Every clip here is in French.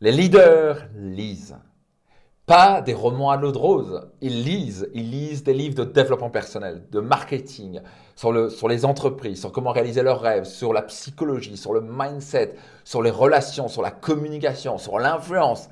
Les leaders lisent. Pas des romans à l'eau de rose. Ils lisent. Ils lisent des livres de développement personnel, de marketing, sur, sur les entreprises, sur comment réaliser leurs rêves, sur la psychologie, sur le mindset, sur les relations, sur la communication, sur l'influence.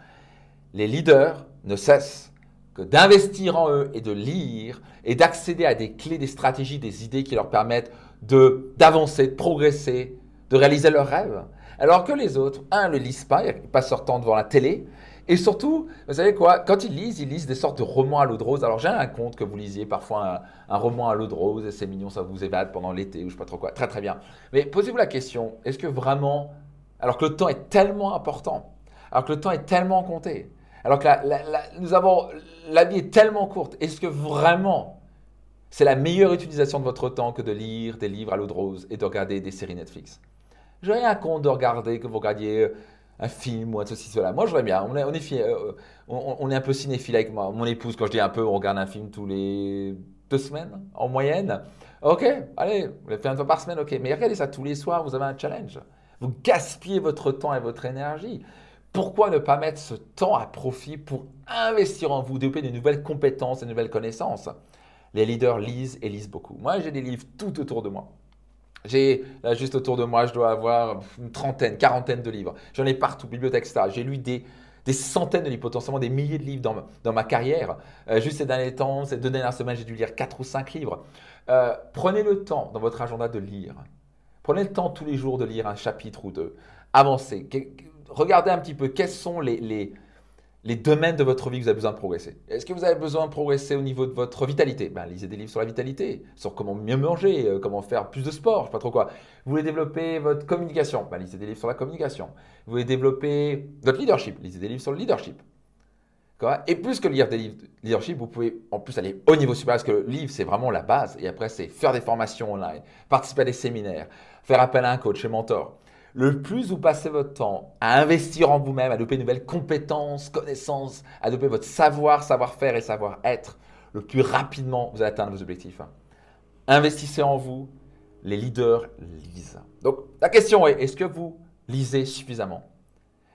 Les leaders ne cessent que d'investir en eux et de lire et d'accéder à des clés, des stratégies, des idées qui leur permettent de d'avancer, de progresser, de réaliser leurs rêves. Alors que les autres, un, ne le lisent pas, leur temps devant la télé. Et surtout, vous savez quoi, quand ils lisent, ils lisent des sortes de romans à l'eau de rose. Alors j'ai un compte que vous lisiez parfois un, roman à l'eau de rose et c'est mignon, ça vous évade pendant l'été ou je sais pas trop quoi. Très très bien. Mais posez-vous la question, est-ce que vraiment, alors que le temps est tellement important, alors que le temps est tellement compté, alors que avons, la vie est tellement courte, est-ce que vraiment c'est la meilleure utilisation de votre temps que de lire des livres à l'eau de rose et de regarder des séries Netflix? Je rien compte de regarder, que vous regardiez euh, un film ou un ceci, cela. Moi, j'aurais bien. On on, euh, on, est un peu cinéphile avec moi. Mon épouse, quand je dis un peu, on regarde un film tous les deux semaines en moyenne. Ok, allez, vous l'avez fait un fois par semaine, ok. Mais regardez ça tous les soirs, vous avez un challenge. Vous gaspillez votre temps et votre énergie. Pourquoi ne pas mettre ce temps à profit pour investir en vous, développer de nouvelles compétences et de nouvelles connaissances? Les leaders lisent et lisent beaucoup. Moi, j'ai des livres tout autour de moi. J'ai, là, juste autour de moi, je dois avoir une trentaine, quarantaine de livres. J'en ai partout, bibliothèque, etc. J'ai lu des, des centaines de livres, potentiellement des milliers de livres dans, dans ma carrière. Euh, juste ces derniers temps, ces deux dernières semaines, j'ai dû lire quatre ou cinq livres. Euh, prenez le temps dans votre agenda de lire. Prenez le temps tous les jours de lire un chapitre ou deux. Avancez. Regardez un petit peu quels sont les, les les domaines de votre vie que vous avez besoin de progresser. Est-ce que vous avez besoin de progresser au niveau de votre vitalité? Ben, Lisez des livres sur la vitalité, sur comment mieux manger, euh, comment faire plus de sport, je ne sais pas trop quoi. Vous voulez développer votre communication? Ben, Lisez des livres sur la communication. Vous voulez développer votre leadership? Lisez des livres sur le leadership. Et plus que lire des livres de leadership, vous pouvez en plus aller au niveau supérieur, parce que le livre, c'est vraiment la base. Et après, c'est faire des formations online, participer à des séminaires, faire appel à un coach et mentor le plus vous passez votre temps à investir en vous-même, à développer de nouvelles compétences, connaissances, à développer votre savoir, savoir-faire et savoir-être, le plus rapidement vous allez atteindre vos objectifs. Investissez en vous, les leaders lisent. Donc la question est, est-ce que vous lisez suffisamment?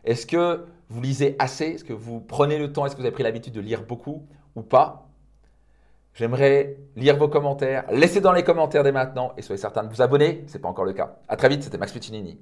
Est-ce que vous lisez assez? Est-ce que vous prenez le temps? Est-ce que vous avez pris l'habitude de lire beaucoup ou pas? J'aimerais lire vos commentaires. Laissez dans les commentaires dès maintenant et soyez certain de vous abonner. Ce n'est pas encore le cas. À très vite, c'était Max Puccinini.